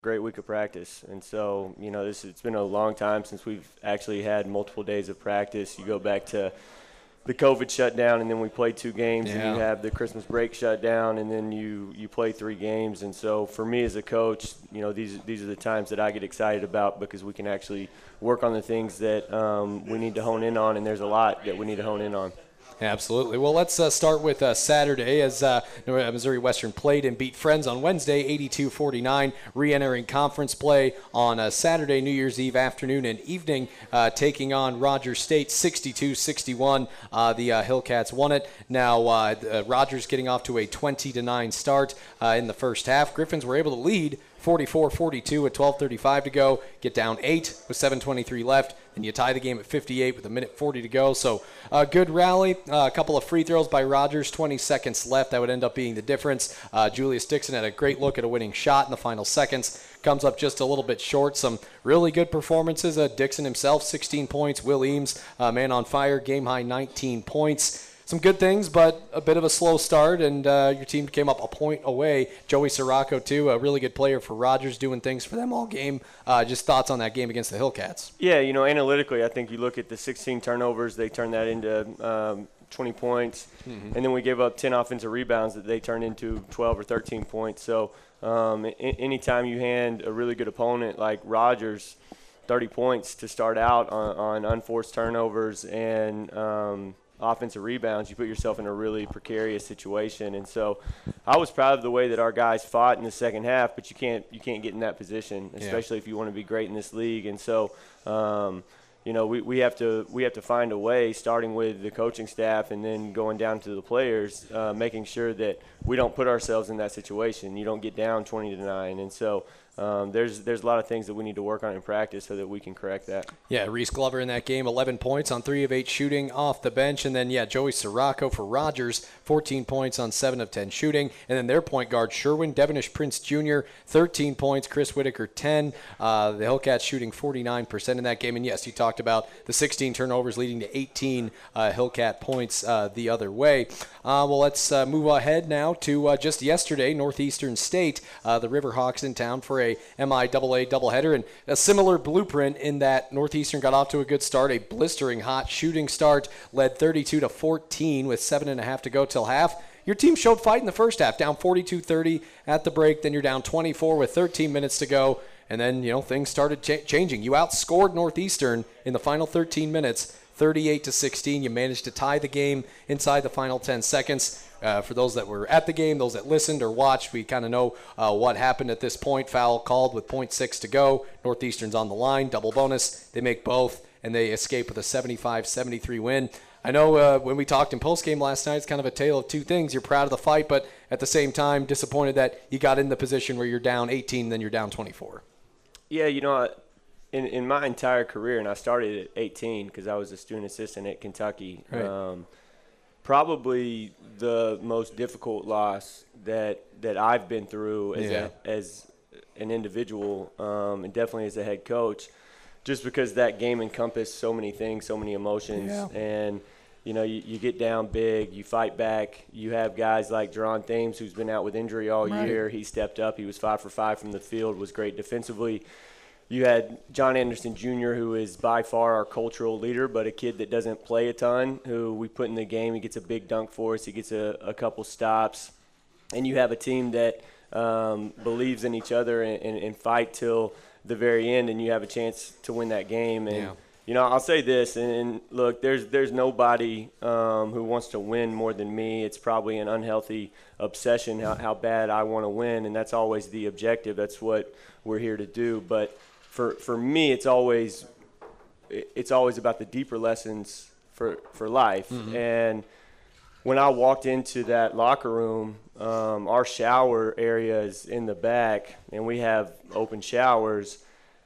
great week of practice. And so, you know, this it's been a long time since we've actually had multiple days of practice. You go back to the COVID shutdown, and then we play two games, and you have the Christmas break shutdown, and then you you play three games. And so, for me as a coach, you know, these these are the times that I get excited about because we can actually work on the things that um, we need to hone in on, and there's a lot that we need to hone in on. Absolutely. Well, let's uh, start with uh, Saturday as uh, Missouri Western played and beat Friends on Wednesday, 82-49, re-entering conference play on uh, Saturday, New Year's Eve afternoon and evening, uh, taking on Rogers State 62-61. Uh, the Hillcats won it. Now Rogers getting off to a 20 to 9 start in the first half. Griffins were able to lead 44-42 at 12:35 to go. Get down eight with 7:23 left. Then you tie the game at 58 with a minute 40 to go. So a good rally. Uh, a couple of free throws by Rogers. 20 seconds left. That would end up being the difference. Uh, Julius Dixon had a great look at a winning shot in the final seconds. Comes up just a little bit short. Some really good performances. Uh, Dixon himself, 16 points. Will Eames, uh, man on fire, game high 19 points some good things, but a bit of a slow start, and uh, your team came up a point away. Joey Sirocco, too, a really good player for Rogers, doing things for them all game. Uh, just thoughts on that game against the Hillcats? Yeah, you know, analytically, I think you look at the 16 turnovers, they turned that into um, 20 points, and then we gave up 10 offensive rebounds that they turned into 12 or 13 points. So, um, anytime you hand a really good opponent like Rogers 30 points to start out on, on unforced turnovers and um, offensive rebounds, you put yourself in a really precarious situation. And so, I was proud of the way that our guys fought in the second half. But you can't you can't get in that position, especially if you want to be great in this league. And so. Um, you know, we, we have to we have to find a way, starting with the coaching staff and then going down to the players, uh, making sure that we don't put ourselves in that situation. You don't get down 20 to nine, and so um, there's there's a lot of things that we need to work on in practice so that we can correct that. Yeah, Reese Glover in that game, 11 points on 3 of 8 shooting off the bench. And then, yeah, Joey Sirocco for Rogers, 14 points on 7 of 10 shooting. And then their point guard, Sherwin Devonish Prince Jr., 13 points. Chris Whitaker, 10. Uh, the Hillcats shooting 49% in that game. And yes, you talked about the 16 turnovers leading to 18 uh, Hillcat points uh, the other way. Uh, well, let's uh, move ahead now to uh, just yesterday, Northeastern State, the Riverhawks in town for a MIAA doubleheader, and a similar blueprint in that Northeastern got off to a good start, a blistering hot shooting start, led 32 to 14 with seven and a half to go till half. Your team showed fight in the first half, down 42-30 at the break. Then you're down 24 with 13 minutes to go, and then you know things started cha- changing. You outscored Northeastern in the final 13 minutes, 38 to 16. You managed to tie the game inside the final 10 seconds. Uh, for those that were at the game, those that listened or watched, we kind of know uh, what happened at this point. Foul called with .6 to go. Northeastern's on the line, double bonus. They make both, and they escape with a 75-73 win. I know uh, when we talked in postgame last night, it's kind of a tale of two things. You're proud of the fight, but at the same time, disappointed that you got in the position where you're down 18, then you're down 24. Yeah, you know, in in my entire career, and I started at 18 because I was a student assistant at Kentucky. Right. Um, probably the most difficult loss that that I've been through as Yeah. a, as an individual, um, and definitely as a head coach, just because that game encompassed so many things, so many emotions, Yeah. and you know, you, you get down big, you fight back. You have guys like Jerron Thames, who's been out with injury all Right. year. He stepped up. He was five for five from the field. Was great defensively. You had John Anderson Jr., who is by far our cultural leader, but a kid that doesn't play a ton, who we put in the game. He gets a big dunk for us. He gets a, a couple stops. And you have a team that um, believes in each other and, and, and fight till the very end, and you have a chance to win that game. And Yeah. you know, I'll say this, and, and look, there's there's nobody um, who wants to win more than me. It's probably an unhealthy obsession how, how bad I want to win, and that's always the objective. That's what we're here to do. But for for me, it's always it's always about the deeper lessons for for life. And when I walked into that locker room, um, our shower area is in the back, and we have open showers.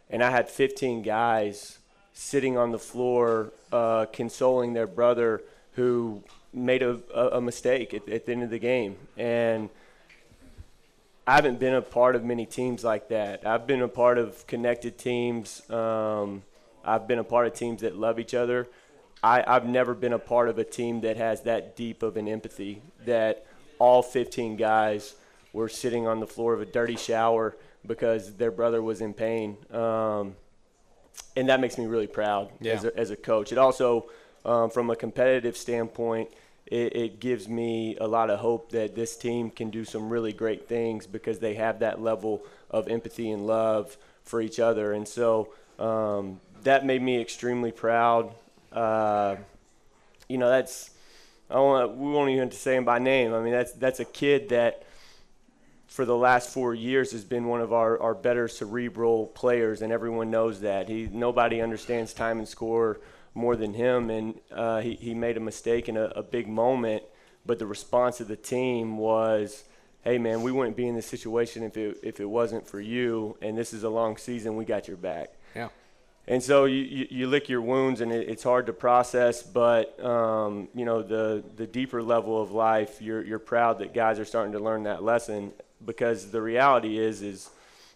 And I had 15 guys sitting on the floor, uh, consoling their brother who made a, a, a mistake at, at the end of the game. And I haven't been a part of many teams like that. I've been a part of connected teams. Um, I've been a part of teams that love each other. I, I've never been a part of a team that has that deep of an empathy that all 15 guys were sitting on the floor of a dirty shower because their brother was in pain. Um, and that makes me really proud Yeah. as, a, as a coach. It also, um, from a competitive standpoint, it, it gives me a lot of hope that this team can do some really great things because they have that level of empathy and love for each other. And so um, that made me extremely proud. Uh, you know, that's I don't we won't even have to say him by name. I mean, that's that's a kid that for the last four years has been one of our, our better cerebral players, and everyone knows that. He nobody understands time and score more than him, and uh, he he made a mistake in a, a big moment, but the response of the team was. Hey man, we wouldn't be in this situation if it if it wasn't for you. And this is a long season. We got your back. Yeah. And so you, you, you lick your wounds, and it, it's hard to process. But um, you know the the deeper level of life, you're you're proud that guys are starting to learn that lesson because the reality is is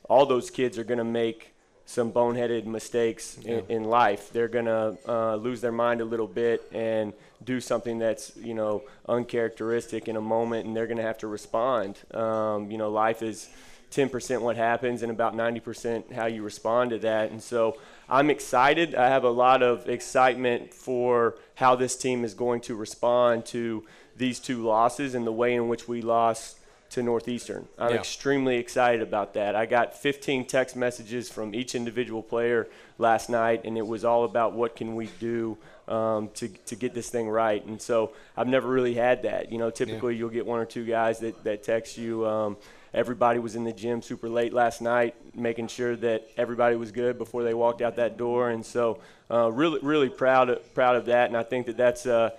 all those kids are going to make some boneheaded mistakes in, in life. They're going to uh, lose their mind a little bit and do something that's you know uncharacteristic in a moment, and they're going to have to respond. Um, you know, life is 10% what happens and about 90% how you respond to that. And so I'm excited. I have a lot of excitement for how this team is going to respond to these two losses and the way in which we lost to Northeastern. I'm Yeah. extremely excited about that. I got 15 text messages from each individual player last night, and it was all about what can we do um, to, to get this thing right. And so I've never really had that. You know, typically you'll get one or two guys that, that text you. Um, everybody was in the gym super late last night, making sure that everybody was good before they walked out that door. And so, uh, really, really proud of, proud of that. And I think that that's a,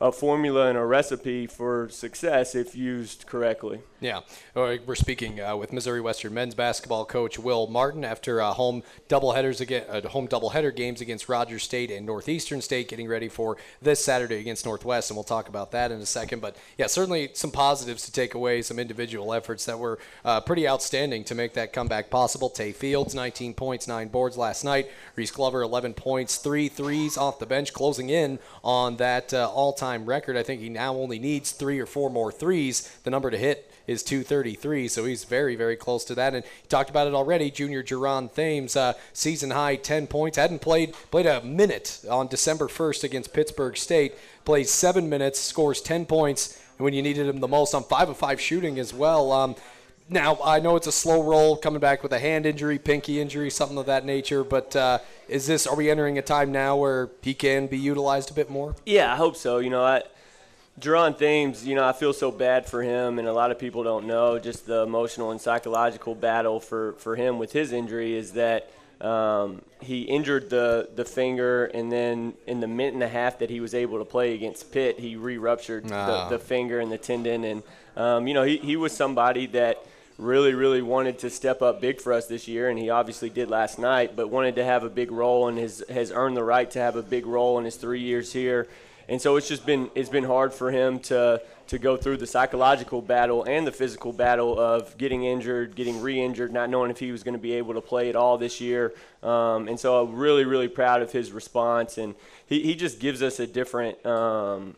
a formula and a recipe for success if used correctly. Yeah, we're speaking uh, with Missouri Western men's basketball coach Will Martin after uh, home doubleheaders again, uh, home doubleheader games against Rogers State and Northeastern State, getting ready for this Saturday against Northwest, and we'll talk about that in a second. But yeah, certainly some positives to take away, some individual efforts that were uh, pretty outstanding to make that comeback possible. Tay Fields, 19 points, nine boards last night. Reese Glover, 11 points, three threes off the bench, closing in on that uh, all-time record. I think he now only needs three or four more threes. The number to hit is 233, so he's very, very close to that. And he talked about it already. Junior Jerron Thames, uh, season high 10 points, hadn't played played a minute on December 1st against Pittsburg State. Plays seven minutes, scores 10 points, and when you needed him the most, on five of five shooting as well. Um, now I know it's a slow roll coming back with a hand injury, pinky injury, something of that nature. But uh, is this? Are we entering a time now where he can be utilized a bit more? Yeah, I hope so. You know, I, Jerron Thames, you know, I feel so bad for him, and a lot of people don't know just the emotional and psychological battle for, for him with his injury is that um, he injured the, the finger, and then in the minute and a half that he was able to play against Pitt, he re ruptured Ah. the, the finger and the tendon. And, um, you know, he, he was somebody that really, really wanted to step up big for us this year, and he obviously did last night, but wanted to have a big role and has, has earned the right to have a big role in his three years here. And so it's just been it's been hard for him to to go through the psychological battle and the physical battle of getting injured, getting re-injured, not knowing if he was going to be able to play at all this year. Um, and so I'm really really proud of his response, and he, he just gives us a different um,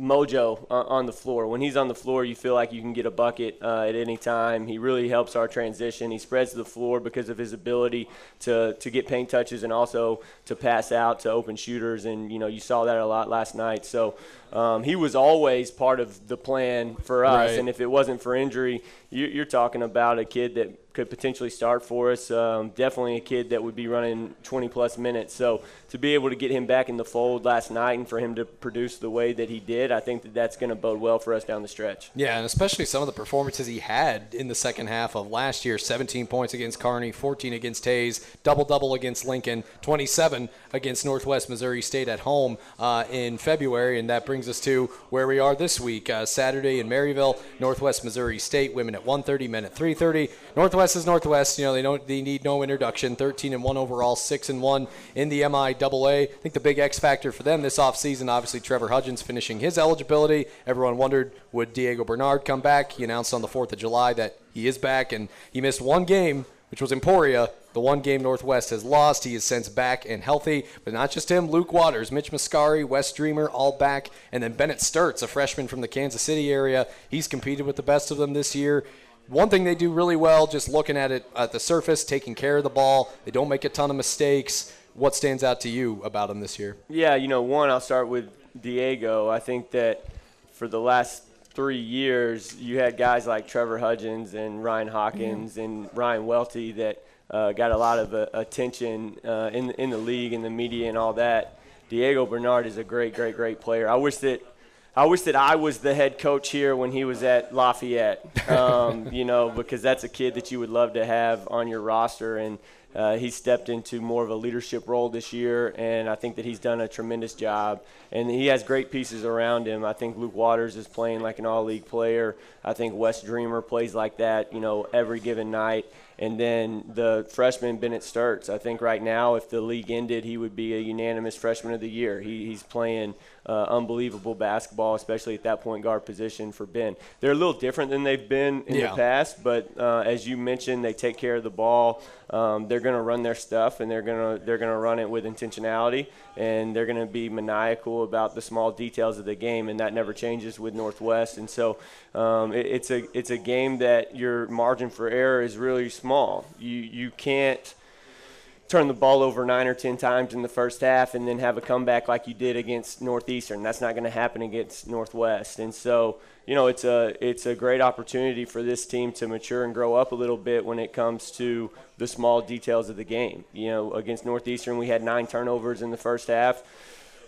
mojo on, on the floor. When he's on the floor, you feel like you can get a bucket uh, at any time. He really helps our transition. He spreads the floor because of his ability to to get paint touches and also to pass out to open shooters. And you know, you saw that a lot last night. So um, he was always part of the plan for us. Right. And if it wasn't for injury, you, you're talking about a kid that could potentially start for us. Um, definitely a kid that would be running 20 plus minutes. So to be able to get him back in the fold last night and for him to produce the way that he did, I think that that's going to bode well for us down the stretch. Yeah, and especially some of the performances he had in the second half of last year 17 points against Kearney, 14 against Hays, double double against Lincoln, 27 against Northwest Missouri State at home uh, in February. And that brings us to where we are this week uh, Saturday in Maryville, Northwest Missouri State, women at 1:30, men at 3:30. Northwest is Northwest. You know, they don't they need no introduction. 13 and 1 overall, 6 and 1 in the MIAA. I think the big X factor for them this offseason, obviously Trevor Hudgens finishing his eligibility. Everyone wondered would Diego Bernard come back? He announced on the 4th of July that he is back and he missed one game, which was Emporia. The one game Northwest has lost. He is since back and healthy, but not just him. Luke Waters, Mitch Mascari, Wes Dreamer, all back, and then Bennett Stirtz, a freshman from the Kansas City area. He's competed with the best of them this year one thing they do really well, just looking at it at the surface, taking care of the ball. They don't make a ton of mistakes. What stands out to you about them this year? Yeah, you know, one, I'll start with Diego. I think that for the last three years, you had guys like Trevor Hudgens and Ryan Hawkins mm-hmm. and Ryan Welty that uh, got a lot of uh, attention uh, in in the league and the media and all that. Diego Bernard is a great, great, great player. I wish that I wish that I was the head coach here when he was at Lafayette. Um, you know, because that's a kid that you would love to have on your roster and. Uh, he stepped into more of a leadership role this year, and I think that he's done a tremendous job. And he has great pieces around him. I think Luke Waters is playing like an all-league player. I think Wes Dreamer plays like that, you know, every given night. And then the freshman Bennett Stirtz. I think right now, if the league ended, he would be a unanimous freshman of the year. He, he's playing uh, unbelievable basketball, especially at that point guard position for Ben. They're a little different than they've been in Yeah. the past, but uh, as you mentioned, they take care of the ball. Um, they're going to run their stuff, and they're going to they're going to run it with intentionality, and they're going to be maniacal about the small details of the game, and that never changes with Northwest. And so, um, it, it's a it's a game that your margin for error is really small. You you can't turn the ball over nine or ten times in the first half and then have a comeback like you did against Northeastern. That's not going to happen against Northwest. And so, you know, it's a it's a great opportunity for this team to mature and grow up a little bit when it comes to the small details of the game. You know, against Northeastern, we had nine turnovers in the first half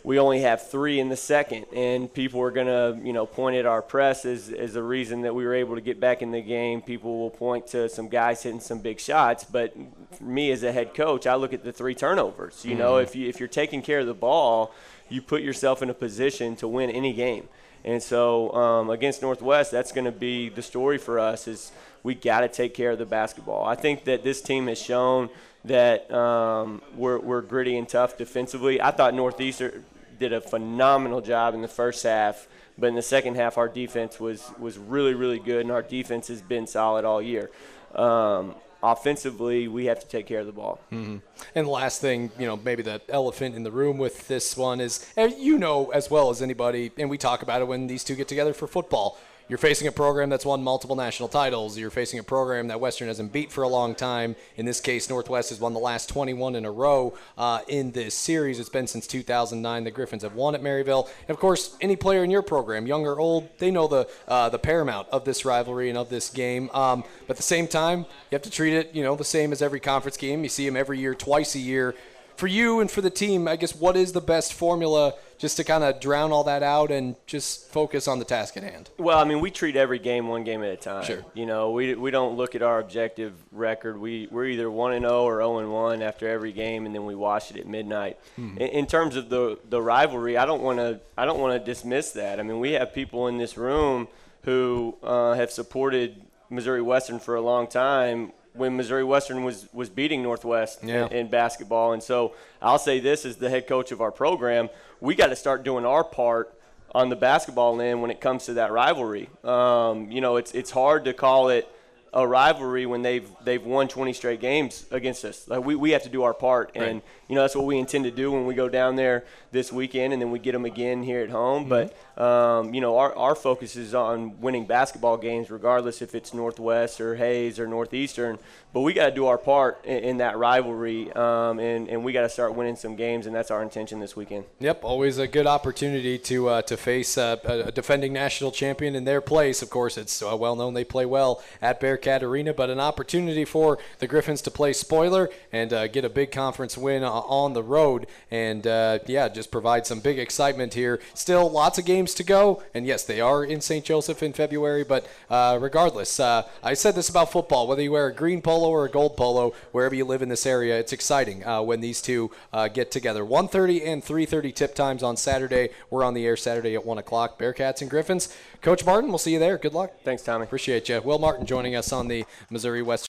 we only have three in the second, and people are going to, you know, point at our press as, as the reason that we were able to get back in the game. People will point to some guys hitting some big shots, but for me as a head coach, I look at the three turnovers. You know, if you if you're taking care of the ball, you put yourself in a position to win any game. And so um, against Northwest, that's going to be the story for us. Is we got to take care of the basketball. I think that this team has shown that um, we're, we're gritty and tough defensively. I thought Northeastern did a phenomenal job in the first half, but in the second half, our defense was was really really good, and our defense has been solid all year. Um, offensively, we have to take care of the ball. And the last thing, you know, maybe the elephant in the room with this one is, and you know as well as anybody, and we talk about it when these two get together for football. You're facing a program that's won multiple national titles. You're facing a program that Western hasn't beat for a long time. In this case, Northwest has won the last 21 in a row uh, in this series. It's been since 2009. The Griffins have won at Maryville. And of course, any player in your program, young or old, they know the uh, the paramount of this rivalry and of this game. Um, but at the same time, you have to treat it, you know, the same as every conference game. You see them every year, twice a year for you and for the team, I guess what is the best formula just to kind of drown all that out and just focus on the task at hand? Well, I mean, we treat every game one game at a time. Sure. You know, we, we don't look at our objective record. We we're either one and zero or zero and one after every game, and then we watch it at midnight. In, in terms of the the rivalry, I don't want to I don't want to dismiss that. I mean, we have people in this room who uh, have supported Missouri Western for a long time when Missouri Western was was beating Northwest Yeah. in, in basketball. And so I'll say this as the head coach of our program, we got to start doing our part on the basketball end when it comes to that rivalry. Um, you know, it's it's hard to call it a rivalry when they've they've won 20 straight games against us. Like we, we have to do our part, and you know that's what we intend to do when we go down there this weekend, and then we get them again here at home. But um, you know our, our focus is on winning basketball games, regardless if it's Northwest or Hays or Northeastern. But we got to do our part in, in that rivalry, um, and and we got to start winning some games, and that's our intention this weekend. Yep, always a good opportunity to uh, to face uh, a defending national champion in their place. Of course, it's uh, well known they play well at Bearcat Arena, but an opportunity for the Griffins to play spoiler and uh, get a big conference win uh, on the road, and uh, yeah, just provide some big excitement here. Still, lots of games to go, and yes, they are in St. Joseph in February, but uh, regardless, uh, I said this about football: whether you wear a green polo or a gold polo, wherever you live in this area, it's exciting uh, when these two uh, get together. 1:30 and 3:30 tip times on Saturday. We're on the air Saturday at one o'clock. Bearcats and Griffins. Coach Martin, we'll see you there. Good luck. Thanks, Tommy. Appreciate you. Will Martin joining us on the Missouri Western.